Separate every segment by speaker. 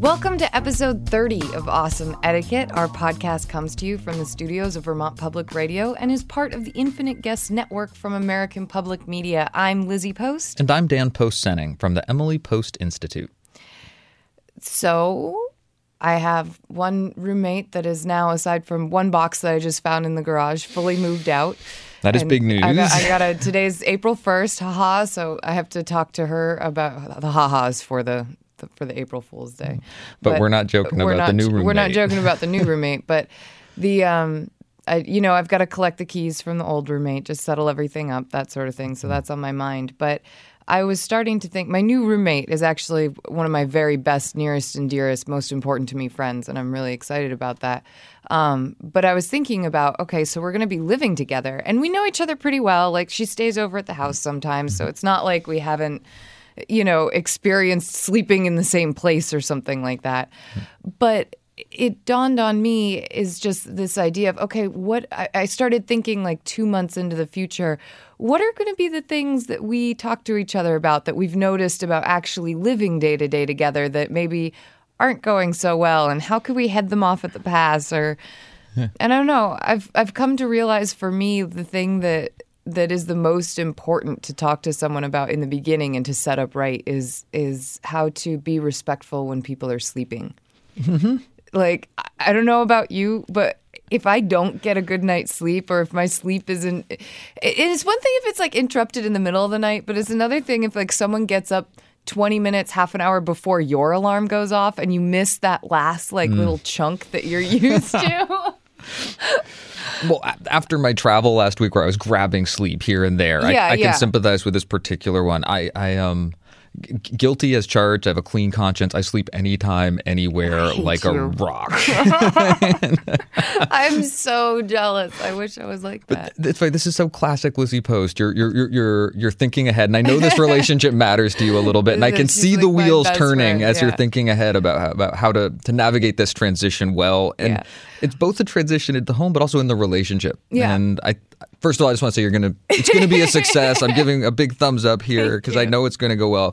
Speaker 1: Welcome to episode 30 of Awesome Etiquette. Our podcast comes to you from the studios of Vermont Public Radio and is part of the Infinite Guest Network from American Public Media. I'm Lizzie Post.
Speaker 2: And I'm Dan Post Senning from the Emily Post Institute.
Speaker 1: So, I have one roommate that is now, aside from one box that I just found in the garage, fully moved out.
Speaker 2: That is
Speaker 1: And
Speaker 2: big news.
Speaker 1: I got, I got a today's April first, haha. So I have to talk to her about the ha-has for the, the for the April Fool's Day.
Speaker 2: But we're not joking
Speaker 1: we're
Speaker 2: about the
Speaker 1: not-
Speaker 2: new
Speaker 1: We're not
Speaker 2: roommate.
Speaker 1: joking about the new roommate, but the um, I, you know, I've got to collect the keys from the old roommate, just settle everything up, that sort of thing. So that's on my mind, but. I was starting to think my new roommate is actually one of my very best, nearest, and dearest, most important to me friends, and I'm really excited about that. Um, but I was thinking about okay, so we're going to be living together, and we know each other pretty well. Like she stays over at the house sometimes, so it's not like we haven't, you know, experienced sleeping in the same place or something like that. But it dawned on me is just this idea of okay, what I, I started thinking like two months into the future. What are going to be the things that we talk to each other about that we've noticed about actually living day to day together that maybe aren't going so well, and how could we head them off at the pass? Or and I don't know. I've I've come to realize for me the thing that that is the most important to talk to someone about in the beginning and to set up right is is how to be respectful when people are sleeping. Mm-hmm. Like I- don't know about you, but if I don't get a good night's sleep or if my sleep isn't it is one thing if it's like interrupted in the middle of the night, but it's another thing if like someone gets up 20 minutes, half an hour before your alarm goes off and you miss that last like mm. little chunk that you're used to.
Speaker 2: Well, a- after my travel last week, where I was grabbing sleep here and there,
Speaker 1: Yeah,
Speaker 2: I, I
Speaker 1: yeah.
Speaker 2: can sympathize with this particular one. I, I um, g- guilty as charged. I have a clean conscience. I sleep anytime, anywhere, like
Speaker 1: you.
Speaker 2: a rock.
Speaker 1: I'm so jealous. I wish I was like that.
Speaker 2: Like this is so classic Lizzie Post. You're you're you're you're you're thinking ahead, and I know this relationship matters to you a little bit, and I can see
Speaker 1: like
Speaker 2: the wheels turning
Speaker 1: friend,
Speaker 2: as you're thinking ahead about how, about how to to navigate this transition well. And
Speaker 1: Yeah.
Speaker 2: it's both a transition at the home, but also in the relationship.
Speaker 1: Yeah.
Speaker 2: And I first of all, I just want to say you're gonna it's gonna be a success. I'm giving a big thumbs up here because I know it's gonna go well.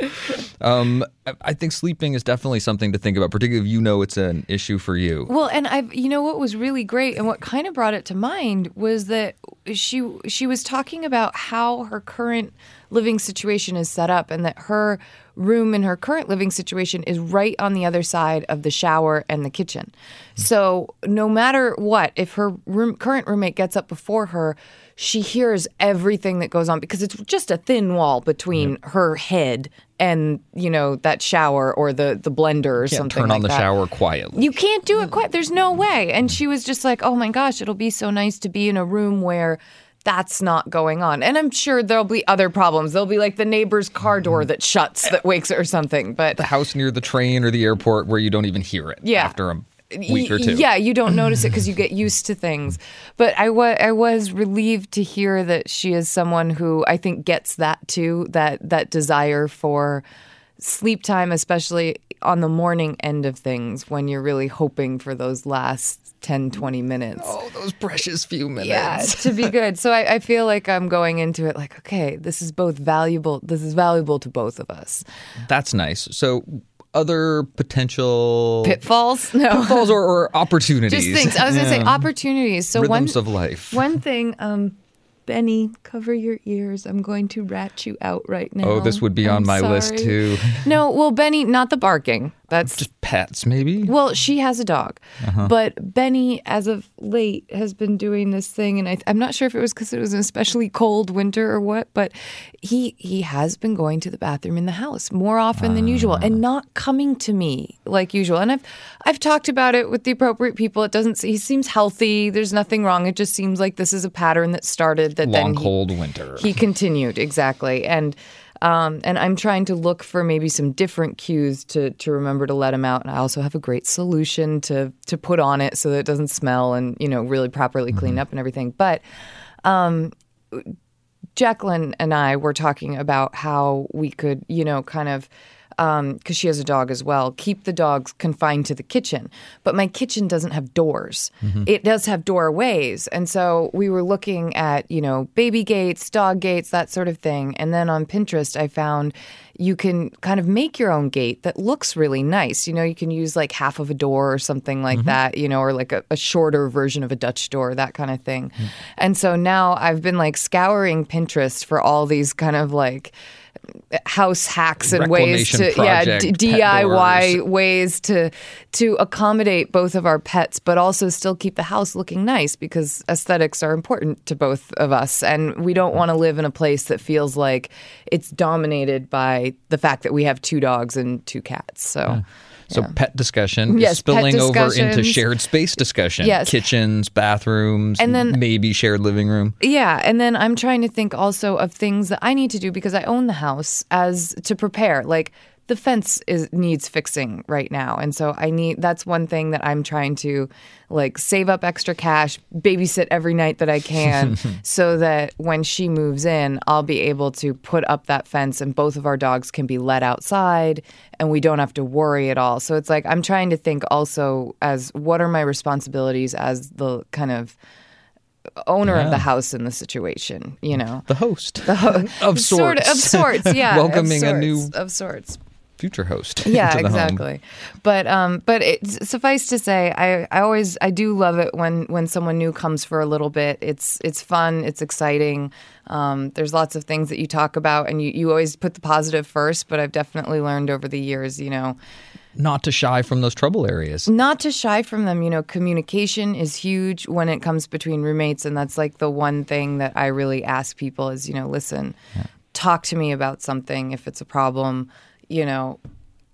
Speaker 2: Um, I, I think sleeping is definitely something to think about, particularly if you know it's an issue for you.
Speaker 1: Well, and I've you know what was really great and what kind of brought it to mind was that she she was talking about how her current living situation is set up and that her room in her current living situation is right on the other side of the shower and the kitchen. So, no matter what, if her room, current roommate gets up before her, she hears everything that goes on because it's just a thin wall between her head and, you know, that shower or the the blender or
Speaker 2: Can't
Speaker 1: something
Speaker 2: turn
Speaker 1: like
Speaker 2: on the
Speaker 1: that.
Speaker 2: shower quietly.
Speaker 1: You can't do it quite. There's no way. And she was just like, oh my gosh, it'll be so nice to be in a room where that's not going on. And I'm sure there'll be other problems. There'll be like the neighbor's car mm-hmm. door that shuts that wakes or something. But
Speaker 2: the house near the train or the airport where you don't even hear it
Speaker 1: Yeah.
Speaker 2: after a week or two.
Speaker 1: Yeah, you don't notice it because you get used to things. But I wa- I was relieved to hear that she is someone who I think gets that too that that desire for sleep time, especially on the morning end of things when you're really hoping for those last 10, 20 minutes.
Speaker 2: Oh, those precious few minutes.
Speaker 1: Yeah, to be good. So I, I feel like I'm going into it like, okay, this is both valuable. This is valuable to both of us.
Speaker 2: That's nice. So, other potential
Speaker 1: Pitfalls? No.
Speaker 2: pitfalls or, or opportunities.
Speaker 1: Just things. I was going to say opportunities. So
Speaker 2: Rhythms
Speaker 1: one,
Speaker 2: of life.
Speaker 1: One thing, um, Benny, cover your ears. I'm going to rat you out right now.
Speaker 2: Oh, this would be on
Speaker 1: I'm
Speaker 2: my list too.
Speaker 1: No, well, Benny, not the barking. That's
Speaker 2: Just pets, maybe.
Speaker 1: well, she has a dog, uh-huh. but Benny, as of late, has been doing this thing, and I, I'm not sure if it was because it was an especially cold winter or what, but he he has been going to the bathroom in the house more often than usual, ah. and not coming to me like usual. And I've I've talked about it with the appropriate people. It doesn't. He seems healthy. There's nothing wrong. It just seems like this is a pattern that started that
Speaker 2: Long
Speaker 1: then he-
Speaker 2: cold winter.
Speaker 1: he continued exactly and um, and I'm trying to look for maybe some different cues to to remember to let him out. And I also have a great solution to to put on it so that it doesn't smell and you know really properly clean up and everything. But um, Jacqueline and I were talking about how we could you know kind of Um, because she has a dog as well, keep the dogs confined to the kitchen. But my kitchen doesn't have doors. Mm-hmm. It does have doorways. And so we were looking at, you know, baby gates, dog gates, that sort of thing. And then on Pinterest, I found you can kind of make your own gate that looks really nice. You know, you can use like half of a door or something like mm-hmm. that, you know, or like a, a shorter version of a Dutch door, that kind of thing. Mm. And so now I've been like scouring Pinterest for all these kind of like, house hacks and ways to
Speaker 2: Reclamation
Speaker 1: yeah d- DIY ways to to accommodate both of our pets but also still keep the house looking nice because aesthetics are important to both of us. And we don't want to live in a place that feels like it's dominated by the fact that we have two dogs and two cats so
Speaker 2: So pet discussion
Speaker 1: Yes,
Speaker 2: is spilling over into shared space discussion.
Speaker 1: Yes.
Speaker 2: Kitchens, bathrooms,
Speaker 1: And then-
Speaker 2: maybe shared living room.
Speaker 1: Yeah, and then I'm trying to think also of things that I need to do because I own the house as to prepare. Like the fence is needs fixing right now, and so I need. That's one thing that I'm trying to like save up extra cash, babysit every night that I can, so that when she moves in, I'll be able to put up that fence, and both of our dogs can be let outside, and we don't have to worry at all. So it's like I'm trying to think also as what are my responsibilities as the kind of owner of the house in the situation, you know.
Speaker 2: The host of sorts.
Speaker 1: Sort of, of sorts, yeah.
Speaker 2: Welcoming a new
Speaker 1: of sorts.
Speaker 2: Future host.
Speaker 1: Yeah,
Speaker 2: the home.
Speaker 1: exactly. But um, but it, suffice to say, I, I always I do love it when when someone new comes for a little bit. It's it's fun. It's exciting. Um, there's lots of things that you talk about, and you, you always put the positive first. But I've definitely learned over the years, you know,
Speaker 2: Not to shy from those trouble areas.
Speaker 1: not to shy from them you know communication is huge when it comes between roommates and that's like the one thing that i really ask people is you know listen talk to me about something if it's a problem you know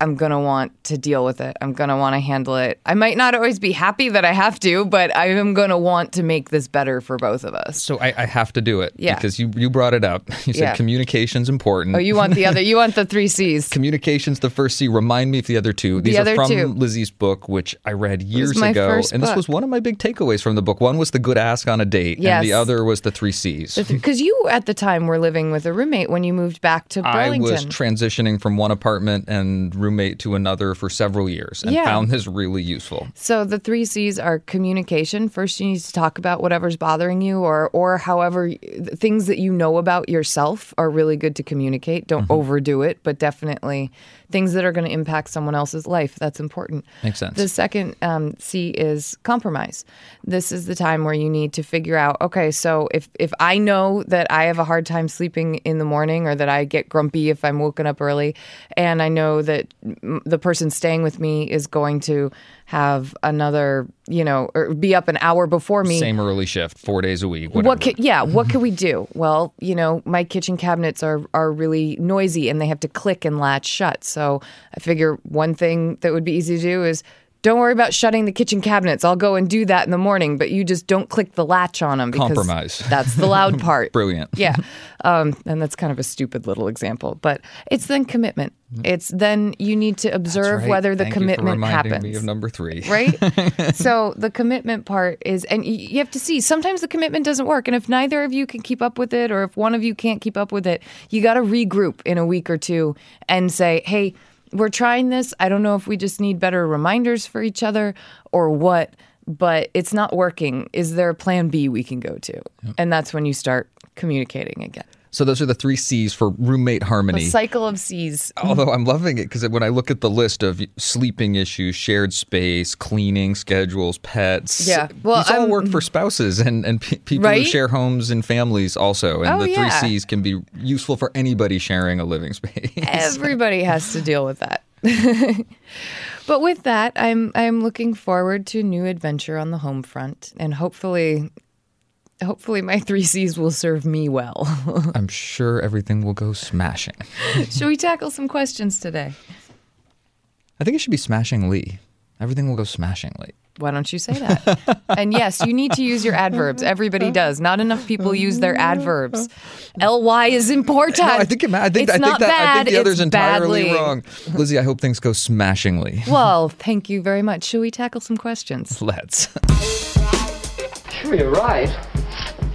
Speaker 1: i'm going to want to deal with it i'm going to want to handle it i might not always be happy that i have to but i am going to want to make this better for both of us
Speaker 2: So I, I have to do it
Speaker 1: Yeah.
Speaker 2: because you you brought it up. You said
Speaker 1: Yeah.
Speaker 2: communication's important.
Speaker 1: oh you want the other you want the three c's
Speaker 2: Communication's the first C. Remind me of the other two. These
Speaker 1: other
Speaker 2: are from
Speaker 1: two.
Speaker 2: Lizzie's book, which I read years ago. and this
Speaker 1: book.
Speaker 2: was one of my big takeaways from the book. One was the good ask on a date,
Speaker 1: Yes.
Speaker 2: and the other was the three C's.
Speaker 1: because you at the time were living with a roommate when you moved back to Burlington.
Speaker 2: I was transitioning from one apartment and roommate to another for several years and
Speaker 1: Yeah.
Speaker 2: found this really useful.
Speaker 1: So the three C's are communication. First, you need to talk about whatever's bothering you, or or however things that you know about yourself are really good to communicate. Don't overdo it, but definitely things that are going to impact someone else's life. That's important.
Speaker 2: Makes sense.
Speaker 1: The second um, C is compromise. This is the time where you need to figure out. Okay, so if if I know that I have a hard time sleeping in the morning, or that I get grumpy if I'm woken up early, and I know that the person staying with me is going to have another, you know, or be up an hour before me.
Speaker 2: Same early shift, four days a week. Whatever.
Speaker 1: What can, yeah, what can we do? Well, you know, my kitchen cabinets are are really noisy and they have to click and latch shut. So I figure one thing that would be easy to do is don't worry about shutting the kitchen cabinets. I'll go and do that in the morning, but you just don't click the latch on them because
Speaker 2: Compromise.
Speaker 1: that's the loud part.
Speaker 2: Brilliant.
Speaker 1: Yeah. Um, and that's kind of a stupid little example, but it's then commitment. It's then you need to observe
Speaker 2: Right.
Speaker 1: whether the
Speaker 2: Thank
Speaker 1: commitment happens
Speaker 2: Me of number three.
Speaker 1: right? so the commitment part is, and you have to see sometimes the commitment doesn't work. And if neither of you can keep up with it, or if one of you can't keep up with it, you got to regroup in a week or two and say, hey, we're trying this. I don't know if we just need better reminders for each other or what, but it's not working. Is there a plan B we can go to? And that's when you start communicating again.
Speaker 2: So those are the three C's for roommate
Speaker 1: The
Speaker 2: harmony.
Speaker 1: cycle of C's. Mm-hmm.
Speaker 2: Although I'm loving it because when I look at the list of sleeping issues, shared space, cleaning schedules, pets,
Speaker 1: Yeah. Well,
Speaker 2: these all
Speaker 1: I'm-
Speaker 2: work for spouses and, and pe- people who share homes and families also. And
Speaker 1: Oh,
Speaker 2: the three
Speaker 1: yeah.
Speaker 2: C's can be useful for anybody sharing a living space.
Speaker 1: Everybody has to deal with that. But with that, I'm I'm looking forward to new adventure on the home front, and hopefully, hopefully my three C's will serve me well.
Speaker 2: I'm sure everything will go smashing.
Speaker 1: Should we tackle some questions today?
Speaker 2: I think it should be smashingly. Everything will go smashingly.
Speaker 1: Why don't you say that? and yes, you need to use your adverbs. Everybody does. Not enough people use their adverbs. Ly is important.
Speaker 2: No, I think it, I think
Speaker 1: it's
Speaker 2: I think
Speaker 1: not
Speaker 2: that I think the other's entirely
Speaker 1: badly.
Speaker 2: wrong. Lizzie, I hope things go smashingly.
Speaker 1: Well, thank you very much. Should we tackle some questions?
Speaker 2: Let's.
Speaker 3: Sure, you're right.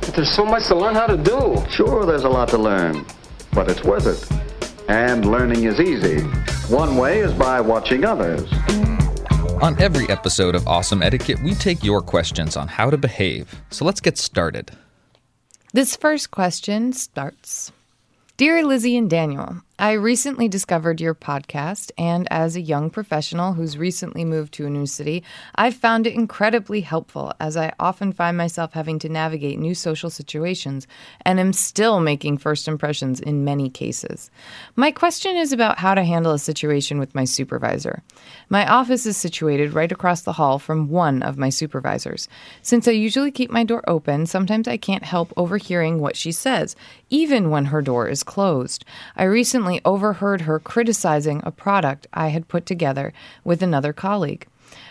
Speaker 3: But there's so much to learn how to do.
Speaker 4: Sure, there's a lot to learn, but it's worth it. And learning is easy. One way is by watching others.
Speaker 2: On every episode of Awesome Etiquette, we take your questions on how to behave. So let's get started.
Speaker 1: This first question starts Dear Lizzie and Daniel, I recently discovered your podcast, and as a young professional who's recently moved to a new city, I've found it incredibly helpful as I often find myself having to navigate new social situations and am still making first impressions in many cases. My question is about how to handle a situation with my supervisor. My office is situated right across the hall from one of my supervisors. Since I usually keep my door open, sometimes I can't help overhearing what she says, even when her door is closed. I recently overheard her criticizing a product I had put together with another colleague.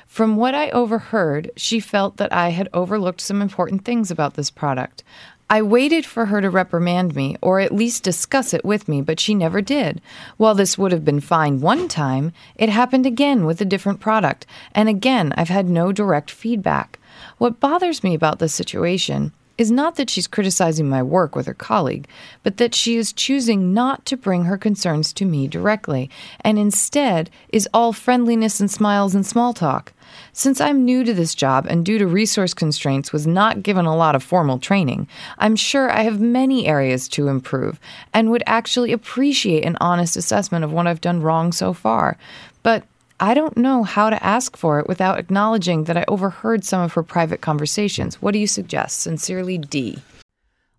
Speaker 1: From what I overheard, she felt that I had overlooked some important things about this product. I waited for her to reprimand me or at least discuss it with me, but she never did. While this would have been fine one time, it happened again with a different product, and again, I've had no direct feedback. What bothers me about this situation is not that she's criticizing my work with her colleague, but that she is choosing not to bring her concerns to me directly, and instead is all friendliness and smiles and small talk. Since I'm new to this job and due to resource constraints was not given a lot of formal training, I'm sure I have many areas to improve and would actually appreciate an honest assessment of what I've done wrong so far. But I don't know how to ask for it without acknowledging that I overheard some of her private conversations. What do you suggest? Sincerely, D.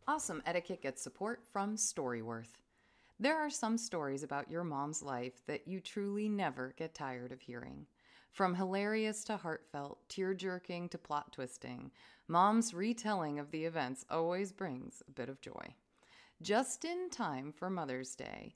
Speaker 1: Awesome Etiquette gets support from Storyworth. There are some stories about your mom's life that you truly never get tired of hearing. From hilarious to heartfelt, tear jerking to plot twisting, mom's retelling of the events always brings a bit of joy. Just in time for Mother's Day,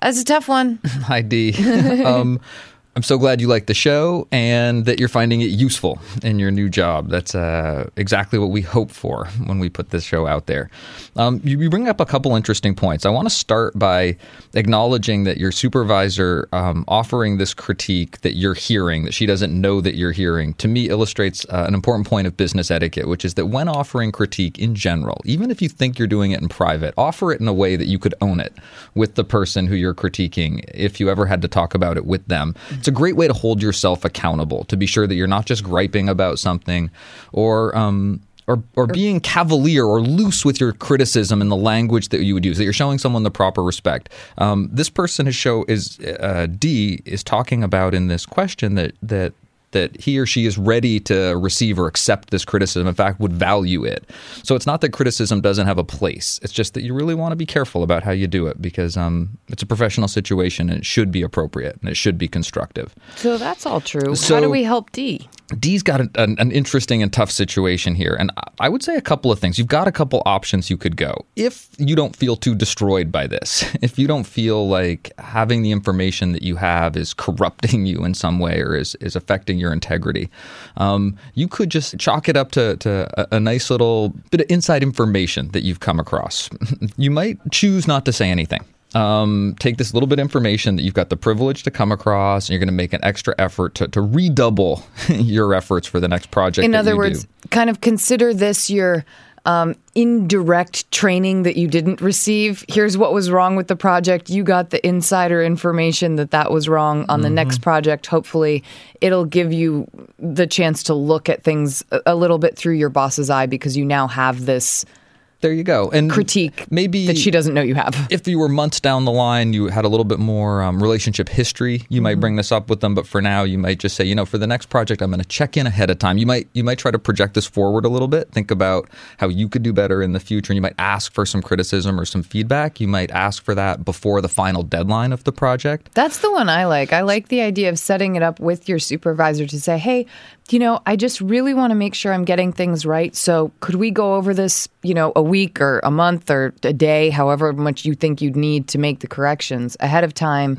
Speaker 1: That's a tough one.
Speaker 2: ID. Um, I'm so glad you like the show and that you're finding it useful in your new job. That's uh, exactly what we hope for when we put this show out there. Um, you, you bring up a couple interesting points. I want to start by acknowledging that your supervisor um, offering this critique that you're hearing, that she doesn't know that you're hearing, to me illustrates uh, an important point of business etiquette, which is that when offering critique in general, even if you think you're doing it in private, offer it in a way that you could own it with the person who you're critiquing if you ever had to talk about it with them. It's it's a great way to hold yourself accountable to be sure that you're not just griping about something or um, or, or being cavalier or loose with your criticism in the language that you would use, that you're showing someone the proper respect. Um, this person is show is uh, D is talking about in this question that that that he or she is ready to receive or accept this criticism, in fact, would value it. So it's not that criticism doesn't have a place. It's just that you really want to be careful about how you do it because um, it's a professional situation and it should be appropriate and it should be constructive.
Speaker 1: So that's all true.
Speaker 2: So-
Speaker 1: How do we help D?
Speaker 2: D's got an, an, interesting and tough situation here. And I- I would say a couple of things. You've got a couple options you could go. If you don't feel too destroyed by this, if you don't feel like having the information that you have is corrupting you in some way or is, is affecting your integrity, um, you could just chalk it up to, to a, a nice little bit of inside information that you've come across. you might choose not to say anything um, take this little bit of information that you've got the privilege to come across, and you're going to make an extra effort to, to redouble your efforts for the next project.
Speaker 1: In
Speaker 2: that
Speaker 1: other
Speaker 2: you
Speaker 1: words,
Speaker 2: do.
Speaker 1: kind of consider this your um, indirect training that you didn't receive. Here's what was wrong with the project. You got the insider information that that was wrong on the
Speaker 2: Mm-hmm.
Speaker 1: next project. Hopefully, it'll give you the chance to look at things a- a little bit through your boss's eye because you now have this
Speaker 2: there you go. And
Speaker 1: critique
Speaker 2: maybe
Speaker 1: that she doesn't know you have.
Speaker 2: if you were months down the line, you had a little bit more um, relationship history, you
Speaker 1: Mm-hmm.
Speaker 2: might bring this up with them. But for now, you might just say, you know, for the next project, I'm going to check in ahead of time. You might you might try to project this forward a little bit. Think about how you could do better in the future, and you might ask for some criticism or some feedback. You might ask for that before the final deadline of the project.
Speaker 1: That's the one I like. I like the idea of setting it up with your supervisor to say, hey, you know, I just really want to make sure I'm getting things right. So could we go over this, you know, a week or a month or a day, however much you think you'd need to make the corrections ahead of time?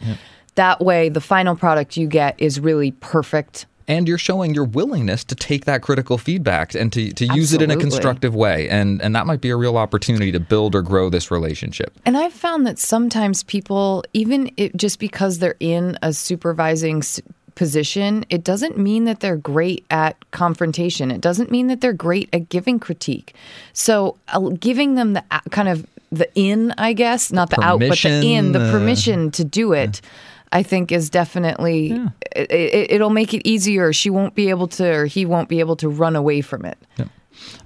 Speaker 1: That way, the final product you get is really perfect.
Speaker 2: and you're showing your willingness to take that critical feedback and to, to use it in a constructive way and and that might be a real opportunity to build or grow this relationship
Speaker 1: And I've found that sometimes people, even it, just because they're in a supervising position, it doesn't mean that they're great at confrontation. It doesn't mean that they're great at giving critique. So uh, giving them the uh, kind of the in, I guess, not the out, but the in, the
Speaker 2: uh,
Speaker 1: permission to do it. I think is definitely it, it, it'll make it easier. She won't be able to, or he won't be able to run away from it.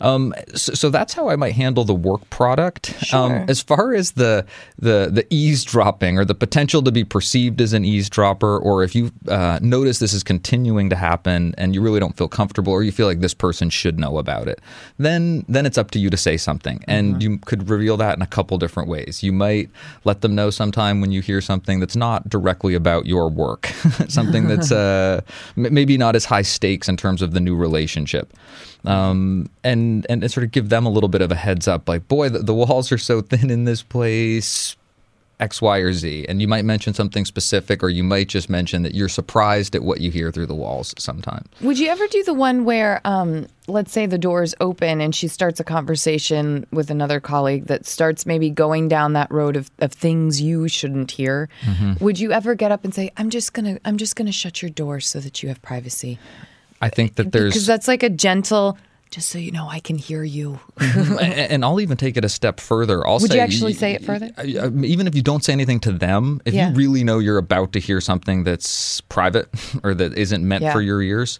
Speaker 2: Um, so, so that's how I might handle the work product. Um, as far as the the the eavesdropping or the potential to be perceived as an eavesdropper, or if you uh, notice this is continuing to happen and you really don't feel comfortable, or you feel like this person should know about it, then then it's up to you to say something, and you could reveal that in a couple different ways. You might let them know sometime when you hear something that's not directly about your work, something that's uh, maybe not as high stakes in terms of the new relationship um, and, and sort of give them a little bit of a heads up, like, boy, the, the walls are so thin in this place, X, Y, or Z, and you might mention something specific, or you might just mention that you're surprised at what you hear through the walls sometimes.
Speaker 1: Would you ever do the one where, um, let's say the door is open and she starts a conversation with another colleague that starts maybe going down that road of, of things you shouldn't hear?
Speaker 2: Mm-hmm.
Speaker 1: Would you ever get up and say, "I'm just gonna, I'm just gonna shut your door so that you have privacy"?
Speaker 2: I think that there's
Speaker 1: Because that's like a gentle, just so you know, I can hear you. Mm-hmm.
Speaker 2: and and I'll even take it a step further. I'll
Speaker 1: Would
Speaker 2: say,
Speaker 1: you actually say it further?
Speaker 2: I- uh, even if you don't say anything to them, if
Speaker 1: Yeah.
Speaker 2: you really know you're about to hear something that's private or that isn't meant
Speaker 1: Yeah.
Speaker 2: for your ears,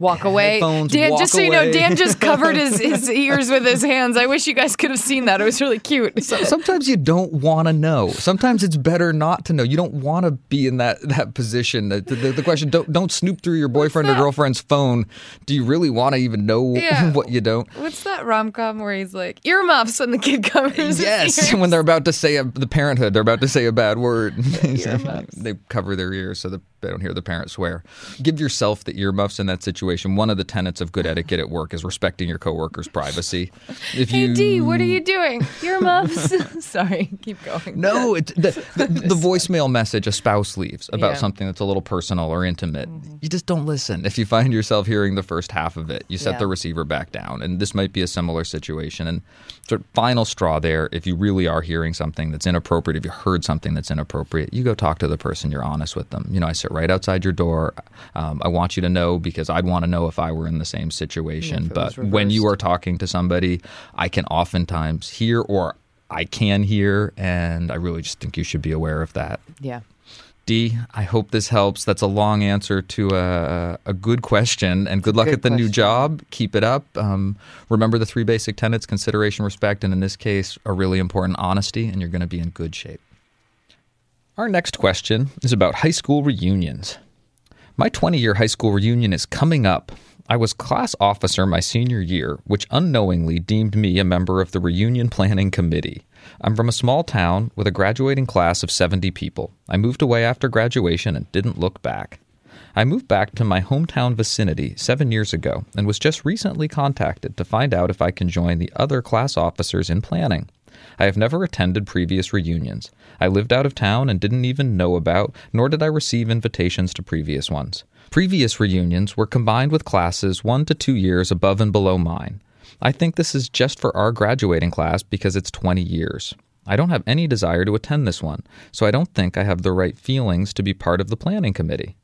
Speaker 1: Walk away.
Speaker 2: Headphones,
Speaker 1: Dan,
Speaker 2: walk
Speaker 1: just so you know. Dan just covered his, his ears with his hands. I wish you guys could have seen that. It was really cute.
Speaker 2: sometimes you don't want to know. Sometimes it's better not to know. You don't want to be in that that position. The, the, the question: don't don't snoop through your boyfriend or girlfriend's phone. Do you really want to even know
Speaker 1: Yeah.
Speaker 2: what you don't?
Speaker 1: What's that rom com where he's like earmuffs and the kid covers his
Speaker 2: Yes, when they're about to say a, the parenthood, they're about to say a bad word. they cover their ears so that they don't hear the parent swear. Give yourself the earmuffs in that situation. One of the tenets of good etiquette at work is respecting your coworkers' privacy. If
Speaker 1: Hey D, what are you doing? Earmuffs. Sorry, keep going.
Speaker 2: No, it's the, the, the voicemail message a spouse leaves about
Speaker 1: Yeah.
Speaker 2: something that's a little personal or intimate. You just don't listen. If you find yourself hearing the first half of it, you set
Speaker 1: Yeah.
Speaker 2: the receiver back down. And this might be a similar situation. And sort of final straw there, if you really are hearing something that's inappropriate, if you heard something that's inappropriate, you go talk to the person. You're honest with them. You know, I sit right outside your door. Um, I want you to know because I'd want to know if I were in the same situation.
Speaker 1: it
Speaker 2: but when you are talking to somebody, I can oftentimes hear or I can hear, and I really just think you should be aware of that.
Speaker 1: Yeah.
Speaker 2: D, I hope this helps. That's a long answer to a, a good question, and good luck
Speaker 1: good
Speaker 2: at the new job. Keep it up. Um, remember the three basic tenets consideration, respect, and in this case, a really important honesty, and you're going to be in good shape. Our next question is about high school reunions. My 20 year high school reunion is coming up. I was class officer my senior year, which unknowingly deemed me a member of the reunion planning committee. I'm from a small town with a graduating class of 70 people. I moved away after graduation and didn't look back. I moved back to my hometown vicinity seven years ago and was just recently contacted to find out if I can join the other class officers in planning. I have never attended previous reunions. I lived out of town and didn't even know about, nor did I receive invitations to previous ones. Previous reunions were combined with classes one to two years above and below mine. I think this is just for our graduating class because it's 20 years. I don't have any desire to attend this one, so I don't think I have the right feelings to be part of the planning committee.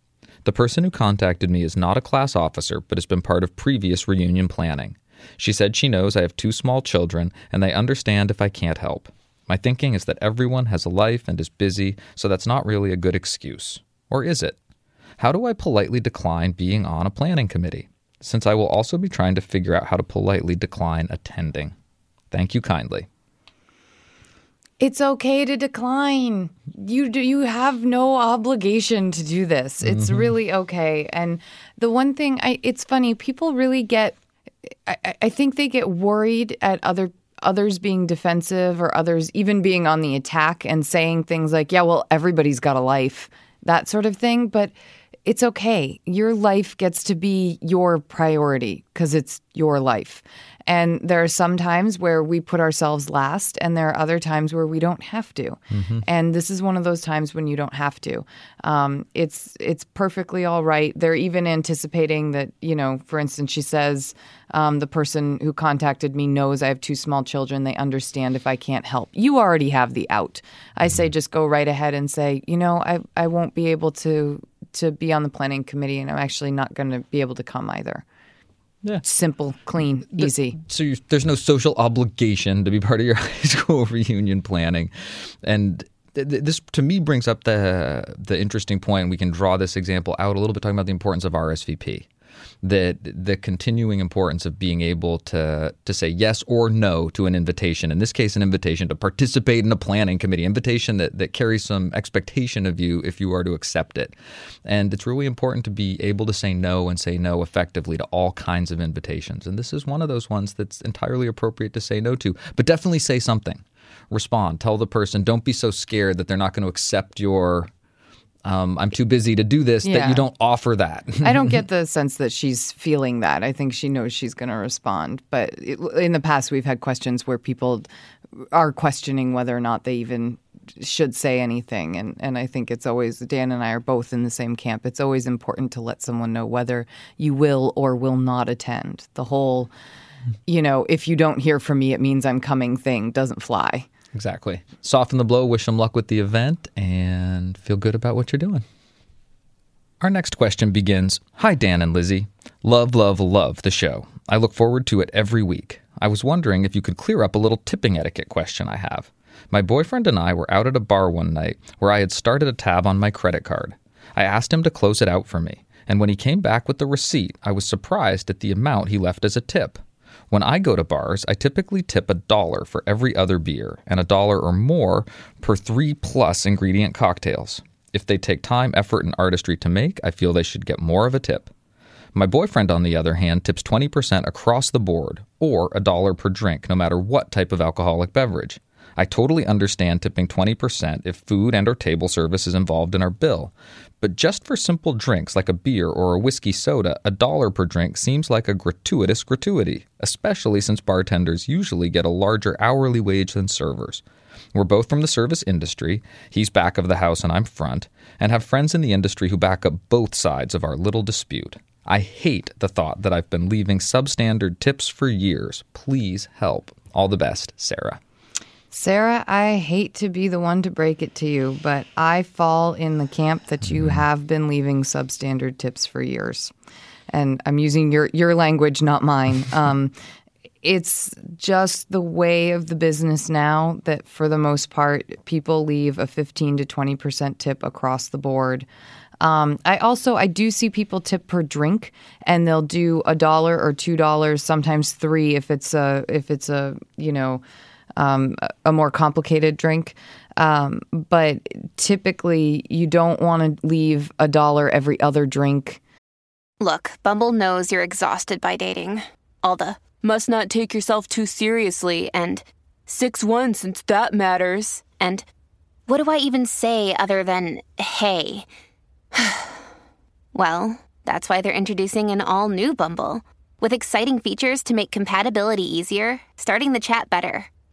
Speaker 2: The person who contacted me is not a class officer, but has been part of previous reunion planning. She said she knows I have two small children and they understand if I can't help. My thinking is that everyone has a life and is busy, so that's not really a good excuse. Or is it? How do I politely decline being on a planning committee? Since I will also be trying to figure out how to politely decline attending. Thank you kindly.
Speaker 1: It's okay to decline. You do, you have no obligation to do this. It's mm-hmm. really okay. And the one thing I it's funny, people really get I, I- think they get worried at other others being defensive or others even being on the attack and saying things like, "Yeah, well, everybody's got a life." That sort of thing, but it's okay. Your life gets to be your priority because it's your life. And there are some times where we put ourselves last, and there are other times where we don't have to. And this is one of those times when you don't have to. Um, it's it's perfectly all right. They're even anticipating that you know, for instance, she says um, the person who contacted me knows I have two small children. They understand if I can't help. You already have the out. I say just go right ahead and say, you know, I I won't be able to to be on the planning committee, and I'm actually not going to be able to come either.
Speaker 2: Yeah.
Speaker 1: Simple, clean, easy.
Speaker 2: So there's no social obligation to be part of your high school reunion planning, and th- th- this to me brings up the the interesting point. We can draw this example out a little bit, talking about the importance of RSVP, that the continuing importance of being able to to say yes or no to an invitation. In this case, an invitation to participate in a planning committee, invitation that that carries some expectation of you if you are to accept it. And it's really important to be able to say no and say no effectively to all kinds of invitations. And this is one of those ones that's entirely appropriate to say no to, but definitely say something. Respond. Tell the person, don't be so scared that they're not going to accept your. Um, I'm too busy to do this. That you don't offer that.
Speaker 1: I don't get the sense that she's feeling that. I think she knows she's going to respond. But it, in the past, we've had questions where people are questioning whether or not they even should say anything. And, and I think it's always, Dan and I are both in the same camp. It's always important to let someone know whether you will or will not attend. The whole, you know, if you don't hear from me, it means I'm coming thing doesn't fly.
Speaker 2: Exactly. Soften the blow, wish them luck with the event, and feel good about what you're doing. Our next question begins Hi, Dan and Lizzie. Love, love, love the show. I look forward to it every week. I was wondering if you could clear up a little tipping etiquette question I have. My boyfriend and I were out at a bar one night where I had started a tab on my credit card. I asked him to close it out for me, and when he came back with the receipt, I was surprised at the amount he left as a tip. When I go to bars, I typically tip a dollar for every other beer and a dollar or more per three plus ingredient cocktails. If they take time, effort, and artistry to make, I feel they should get more of a tip. My boyfriend, on the other hand, tips 20% across the board, or a dollar per drink, no matter what type of alcoholic beverage. I totally understand tipping 20% if food and or table service is involved in our bill. But just for simple drinks like a beer or a whiskey soda, a dollar per drink seems like a gratuitous gratuity, especially since bartenders usually get a larger hourly wage than servers. We're both from the service industry, he's back of the house and I'm front, and have friends in the industry who back up both sides of our little dispute. I hate the thought that I've been leaving substandard tips for years. Please help. All the best, Sarah.
Speaker 1: Sarah, I hate to be the one to break it to you, but I fall in the camp that you have been leaving substandard tips for years. And I'm using your, your language, not mine. Um, it's just the way of the business now that for the most part people leave a 15 to 20% tip across the board. Um, I also I do see people tip per drink, and they'll do a dollar or two dollars, sometimes three if it's a if it's a you know um, a more complicated drink. Um, but typically, you don't want to leave a dollar every other drink.
Speaker 5: Look, Bumble knows you're exhausted by dating. All the must not take yourself too seriously and 6 1 since that matters. And what do I even say other than hey? well, that's why they're introducing an all new Bumble with exciting features to make compatibility easier, starting the chat better,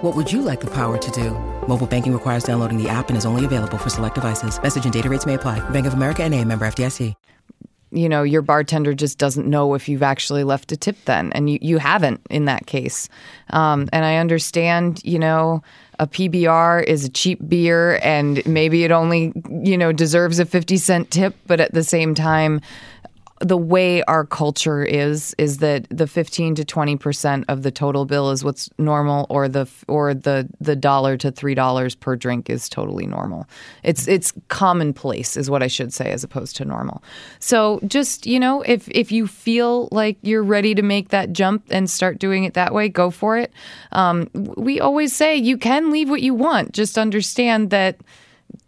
Speaker 6: What would you like the power to do? Mobile banking requires downloading the app and is only available for select devices. Message and data rates may apply. Bank of America and a member FDIC.
Speaker 1: You know, your bartender just doesn't know if you've actually left a tip then, and you, you haven't in that case. Um, and I understand, you know, a PBR is a cheap beer and maybe it only, you know, deserves a 50 cent tip, but at the same time, the way our culture is is that the 15 to 20 percent of the total bill is what's normal or the or the the dollar to three dollars per drink is totally normal. It's it's commonplace is what i should say as opposed to normal. So just you know if if you feel like you're ready to make that jump and start doing it that way go for it. Um, we always say you can leave what you want. Just understand that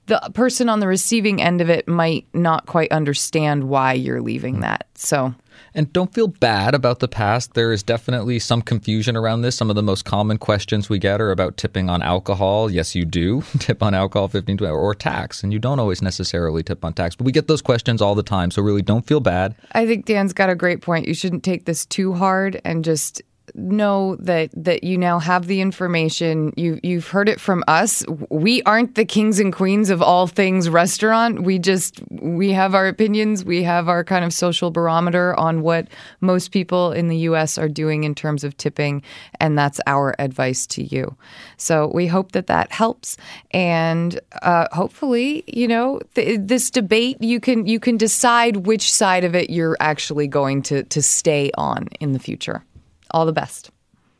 Speaker 1: the person on the receiving end of it might not quite understand why you're leaving hmm. that. So
Speaker 2: And don't feel bad about the past. There is definitely some confusion around this. Some of the most common questions we get are about tipping on alcohol. Yes, you do tip on alcohol 15 20 or tax, and you don't always necessarily tip on tax. But we get those questions all the time. So really don't feel bad.
Speaker 1: I think Dan's got a great point. You shouldn't take this too hard and just know that that you now have the information. You you've heard it from us. We aren't the kings and queens of all things restaurant. We just we have our opinions. We have our kind of social barometer on what most people in the US are doing in terms of tipping and that's our advice to you. So we hope that that helps and uh, hopefully you know th- this debate you can you can decide which side of it you're actually going to to stay on in the future all the best.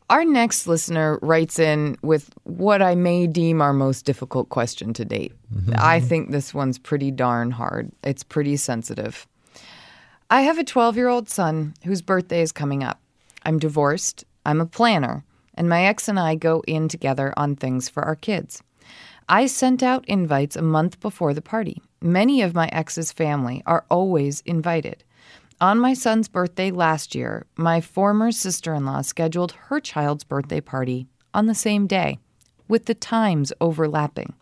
Speaker 1: Our next listener writes in with what I may deem our most difficult question to date. Mm-hmm. I think this one's pretty darn hard. It's pretty sensitive. I have a 12 year old son whose birthday is coming up. I'm divorced, I'm a planner, and my ex and I go in together on things for our kids. I sent out invites a month before the party. Many of my ex's family are always invited. On my son's birthday last year, my former sister in law scheduled her child's birthday party on the same day, with the times overlapping.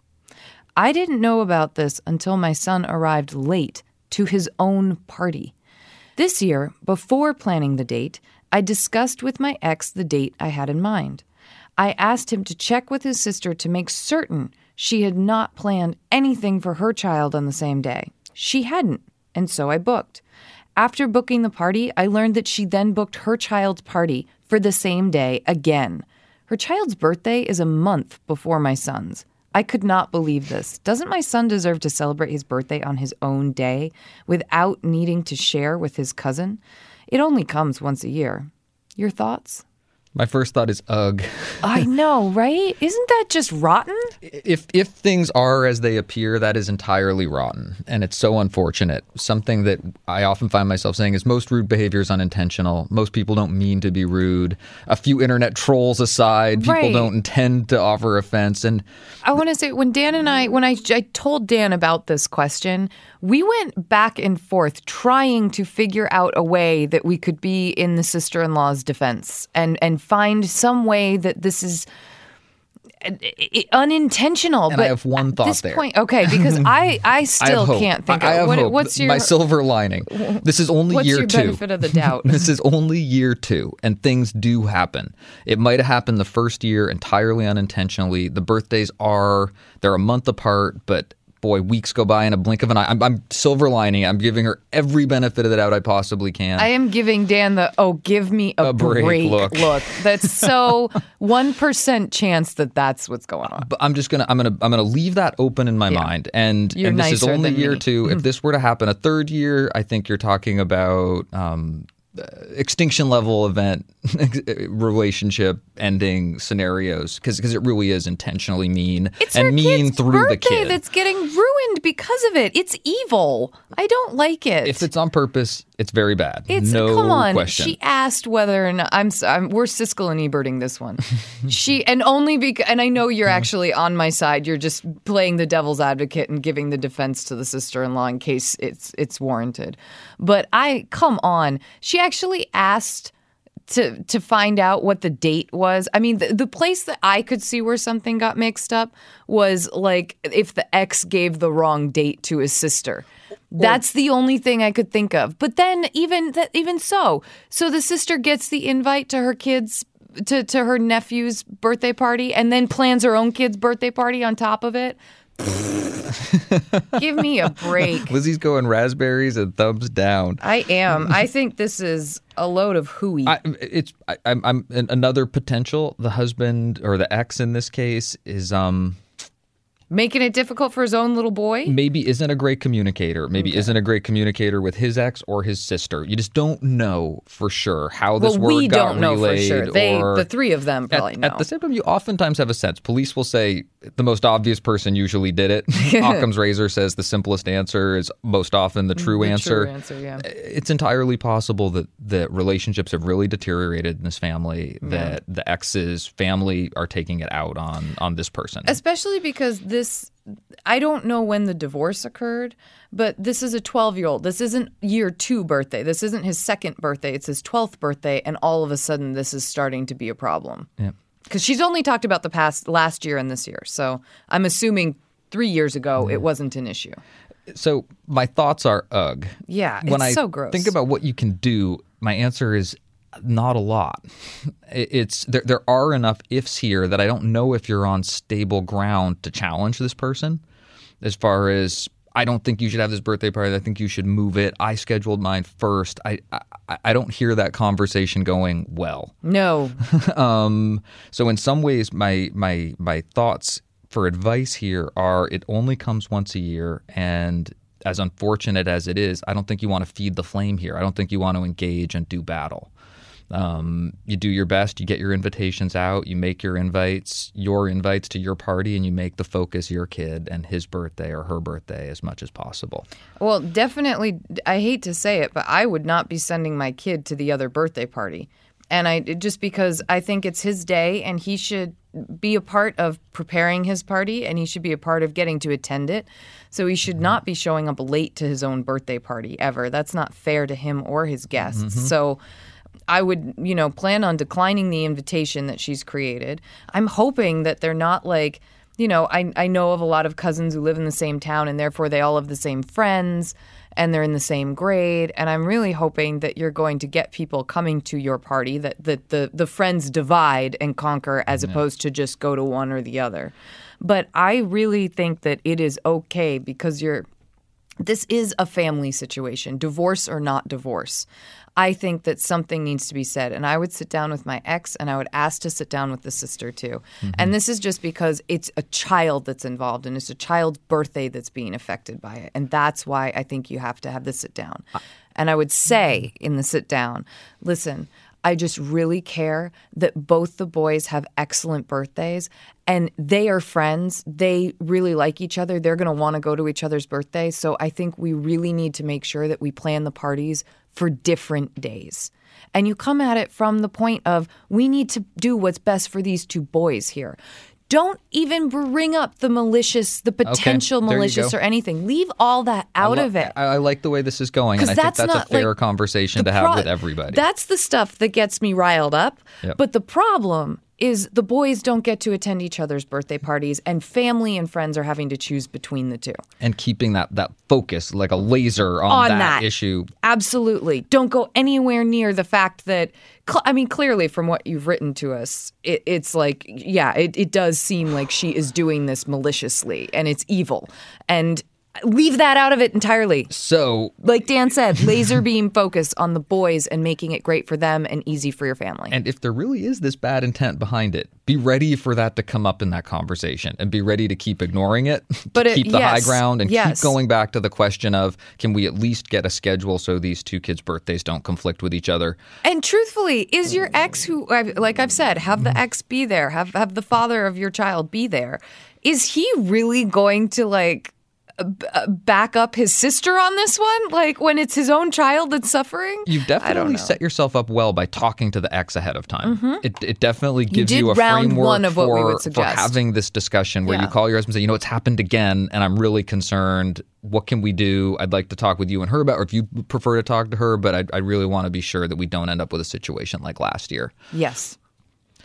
Speaker 1: I didn't know about this until my son arrived late to his own party. This year, before planning the date, I discussed with my ex the date I had in mind. I asked him to check with his sister to make certain she had not planned anything for her child on the same day. She hadn't, and so I booked. After booking the party, I learned that she then booked her child's party for the same day again. Her child's birthday is a month before my son's. I could not believe this. Doesn't my son deserve to celebrate his birthday on his own day without needing to share with his cousin? It only comes once a year. Your thoughts?
Speaker 2: My first thought is ugh.
Speaker 1: I know, right? Isn't that just rotten?
Speaker 2: if if things are as they appear, that is entirely rotten, and it's so unfortunate. Something that I often find myself saying is most rude behavior is unintentional. Most people don't mean to be rude. A few internet trolls aside, people
Speaker 1: Right.
Speaker 2: don't intend to offer offense, and
Speaker 1: I want to say when Dan and I, when I, I told Dan about this question, we went back and forth trying to figure out a way that we could be in the sister in law's defense and, and find some way that this is. i- i- unintentional.
Speaker 2: And
Speaker 1: but
Speaker 2: I have one thought
Speaker 1: this
Speaker 2: there.
Speaker 1: point, okay, because I I
Speaker 2: I
Speaker 1: still
Speaker 2: hope.
Speaker 1: can't think
Speaker 2: I, I
Speaker 1: of
Speaker 2: have
Speaker 1: what,
Speaker 2: hope.
Speaker 1: what's your
Speaker 2: my silver lining. This is only
Speaker 1: what's
Speaker 2: year
Speaker 1: your
Speaker 2: two.
Speaker 1: benefit of the doubt?
Speaker 2: this is only year two, and things do happen. It might have happened the first year entirely unintentionally. The birthdays are they're a month apart, but boy, weeks go by in a blink of an eye. I'm, I'm silver lining. I'm giving her every benefit of the doubt I possibly can.
Speaker 1: I am giving Dan the oh, give me a,
Speaker 2: A break look.
Speaker 1: That's so one percent chance that that's what's going on.
Speaker 2: but I'm just gonna I'm gonna I'm gonna leave that open in my
Speaker 1: Yeah.
Speaker 2: mind. And
Speaker 1: You're
Speaker 2: and this is only year
Speaker 1: me.
Speaker 2: two. if this were to happen a third year, I think you're talking about um, extinction level event relationship ending scenarios because because it really is intentionally mean
Speaker 1: It's
Speaker 2: and mean through the kid.
Speaker 1: that's getting ruined because of it. It's evil. I don't like it.
Speaker 2: if it's on purpose, it's very bad.
Speaker 1: It's
Speaker 2: no
Speaker 1: come on.
Speaker 2: question.
Speaker 1: She asked whether or not I'm. I'm we're Siskel and Eberting this one. she and only because and I know you're actually on my side. You're just playing the devil's advocate and giving the defense to the sister-in-law in case it's it's warranted. But I come on. She actually asked to to find out what the date was. I mean, the, the place that I could see where something got mixed up was like if the ex gave the wrong date to his sister. That's the only thing I could think of. But then even that even so, so the sister gets the invite to her kids to to her nephew's birthday party and then plans her own kid's birthday party on top of it. Give me a break.
Speaker 2: Lizzie's going raspberries and thumbs down.
Speaker 1: I am. I think this is a load of hooey.
Speaker 2: I, it's I, I'm, I'm another potential. The husband or the ex in this case is um
Speaker 1: Making it difficult for his own little boy.
Speaker 2: maybe isn't a great communicator. Maybe isn't a great communicator with his ex or his sister. You just don't know for sure how this
Speaker 1: well,
Speaker 2: word
Speaker 1: we
Speaker 2: got
Speaker 1: don't know for sure. They,
Speaker 2: or
Speaker 1: the three of them, probably
Speaker 2: at,
Speaker 1: know.
Speaker 2: at the same time, you oftentimes have a sense. Police will say the most obvious person usually did it. Occam's razor says the simplest answer is most often the true
Speaker 1: The
Speaker 2: answer.
Speaker 1: True answer, yeah.
Speaker 2: Uh, it's entirely possible that that relationships have really deteriorated in this family. That the ex's family are taking it out on on this person.
Speaker 1: Especially because this, I don't know when the divorce occurred, but this is a 12 year old. This isn't year two birthday. This isn't his second birthday. It's his 12th birthday. And all of a sudden, this is starting to be a problem.
Speaker 2: Yeah.
Speaker 1: Because she's only talked about the past last year and this year. So I'm assuming three years ago, it wasn't an issue.
Speaker 2: So my thoughts are ugh.
Speaker 1: Yeah,
Speaker 2: when
Speaker 1: it's
Speaker 2: I
Speaker 1: so gross.
Speaker 2: think about what you can do, my answer is not a lot. It's there. There are enough ifs here that I don't know if you're on stable ground to challenge this person. As far as I don't think you should have this birthday party. I think you should move it. I scheduled mine first. I I, I don't hear that conversation going well.
Speaker 1: No.
Speaker 2: Um, so in some ways, my my my thoughts for advice here are: it only comes once a year, and as unfortunate as it is, I don't think you want to feed the flame here. I don't think you want to engage and do battle. Um, you do your best. You get your invitations out. You make your invites, your invites to your party, and you make the focus your kid and his birthday or her birthday as much as possible.
Speaker 1: Well, definitely. I hate to say it, but I would not be sending my kid to the other birthday party. And I just because I think it's his day and he should be a part of preparing his party and he should be a part of getting to attend it. So he should not be showing up late to his own birthday party ever. That's not fair to him or his guests. So I would, you know, plan on declining the invitation that she's created. I'm hoping that they're not like, you know, I, I know of a lot of cousins who live in the same town and therefore they all have the same friends and they're in the same grade. And I'm really hoping that you're going to get people coming to your party, that, that the, the friends divide and conquer as opposed to just go to one or the other. But I really think that it is okay because you're this is a family situation, divorce or not divorce. I think that something needs to be said. And I would sit down with my ex and I would ask to sit down with the sister too. And mm-hmm. this is just because it's a child that's involved and it's a child's birthday that's being affected by it. And that's why I think you have to have the sit down. And I would say mm-hmm. in the sit down, listen, I just really care that both the boys have excellent birthdays and they are friends. They really like each other. They're going to want to go to each other's birthday. So I think we really need to make sure that we plan the parties for different days. And you come at it from the point of we need to do what's best for these two boys here. Don't even bring up the malicious, the potential
Speaker 2: you
Speaker 1: malicious or anything. Leave all that out
Speaker 2: lo-
Speaker 1: of it.
Speaker 2: I, I like the way this is going, and I
Speaker 1: Because
Speaker 2: think
Speaker 1: that's
Speaker 2: that's
Speaker 1: not
Speaker 2: a fair
Speaker 1: like,
Speaker 2: conversation to have with everybody.
Speaker 1: That's the stuff that gets me riled up.
Speaker 2: Yep.
Speaker 1: But the problem is the boys don't get to attend each other's birthday parties, and family and friends are having to choose between the two.
Speaker 2: And keeping that that focus like a laser on,
Speaker 1: On
Speaker 2: that,
Speaker 1: that.
Speaker 2: issue.
Speaker 1: Absolutely. Don't go anywhere near the fact that, cl- I mean, clearly from what you've written to us, it, it's like, yeah, it, it does seem like she is doing this maliciously and it's evil. And leave that out of it entirely.
Speaker 2: So
Speaker 1: Like Dan said, laser beam focus on the boys and making it great for them and easy for your family.
Speaker 2: And if there really is this bad intent behind it, be ready for that to come up in that conversation and be ready to keep ignoring it,
Speaker 1: But it-
Speaker 2: keep the high ground and
Speaker 1: yes.
Speaker 2: keep going back to the question of can we at least get a schedule so these two kids' birthdays don't conflict with each other?
Speaker 1: And truthfully, is your ex who, like I've said, have the ex be there, have have the father of your child be there? Is he really going to like Uh, back up his sister on this one? Like when it's his own child that's suffering?
Speaker 2: You've definitely set yourself up well by talking to the ex ahead of time. Mm-hmm. It, it definitely gives
Speaker 1: did
Speaker 2: you a
Speaker 1: round
Speaker 2: framework
Speaker 1: one of what
Speaker 2: for,
Speaker 1: we would
Speaker 2: for
Speaker 1: suggest.
Speaker 2: having this discussion where you call your husband and say, you know, it's happened again, and I'm really concerned. What can we do? I'd like to talk with you and her about, or if you prefer to talk to her, but I, I really want to be sure that we don't end up with a situation like last year.
Speaker 1: Yes,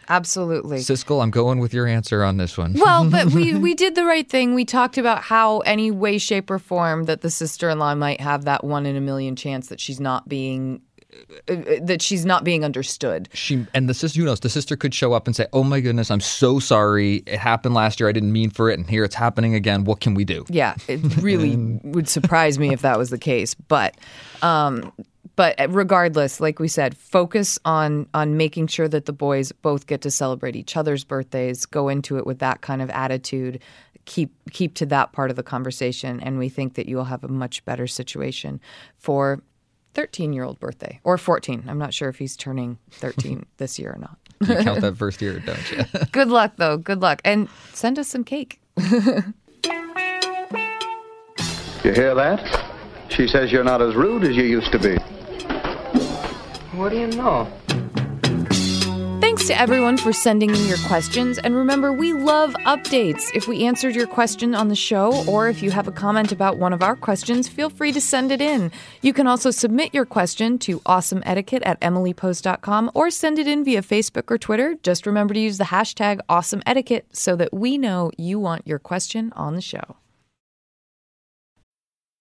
Speaker 1: absolutely.
Speaker 2: Siskel, I'm going with your answer on this one.
Speaker 1: Well, but we we did the right thing. We talked about how any way, shape, or form that the sister-in-law might have that one in a million chance that she's not being uh, uh, that she's not being understood.
Speaker 2: she and the sister, who knows? The sister could show up and say, "Oh my goodness, I'm so sorry. It happened last year. I didn't mean for it, and here it's happening again. What can we do?"
Speaker 1: Yeah, it really would surprise me if that was the case. But, um, but uh, regardless, like we said, focus on on making sure that the boys both get to celebrate each other's birthdays. Go into it with that kind of attitude. Keep keep to that part of the conversation, and we think that you will have a much better situation for. 13 year old birthday or 14. I'm not sure if he's turning 13 this year or not.
Speaker 2: You count that first year, don't you?
Speaker 1: Good luck, though. Good luck. And send us some cake.
Speaker 4: You hear that? She says you're not as rude as you used to be.
Speaker 3: What do you know?
Speaker 1: Thanks to everyone for sending in your questions. And remember, we love updates. If we answered your question on the show, or if you have a comment about one of our questions, feel free to send it in. You can also submit your question to awesomeetiquette at emilypost.com or send it in via Facebook or Twitter. Just remember to use the hashtag awesomeetiquette so that we know you want your question on the show.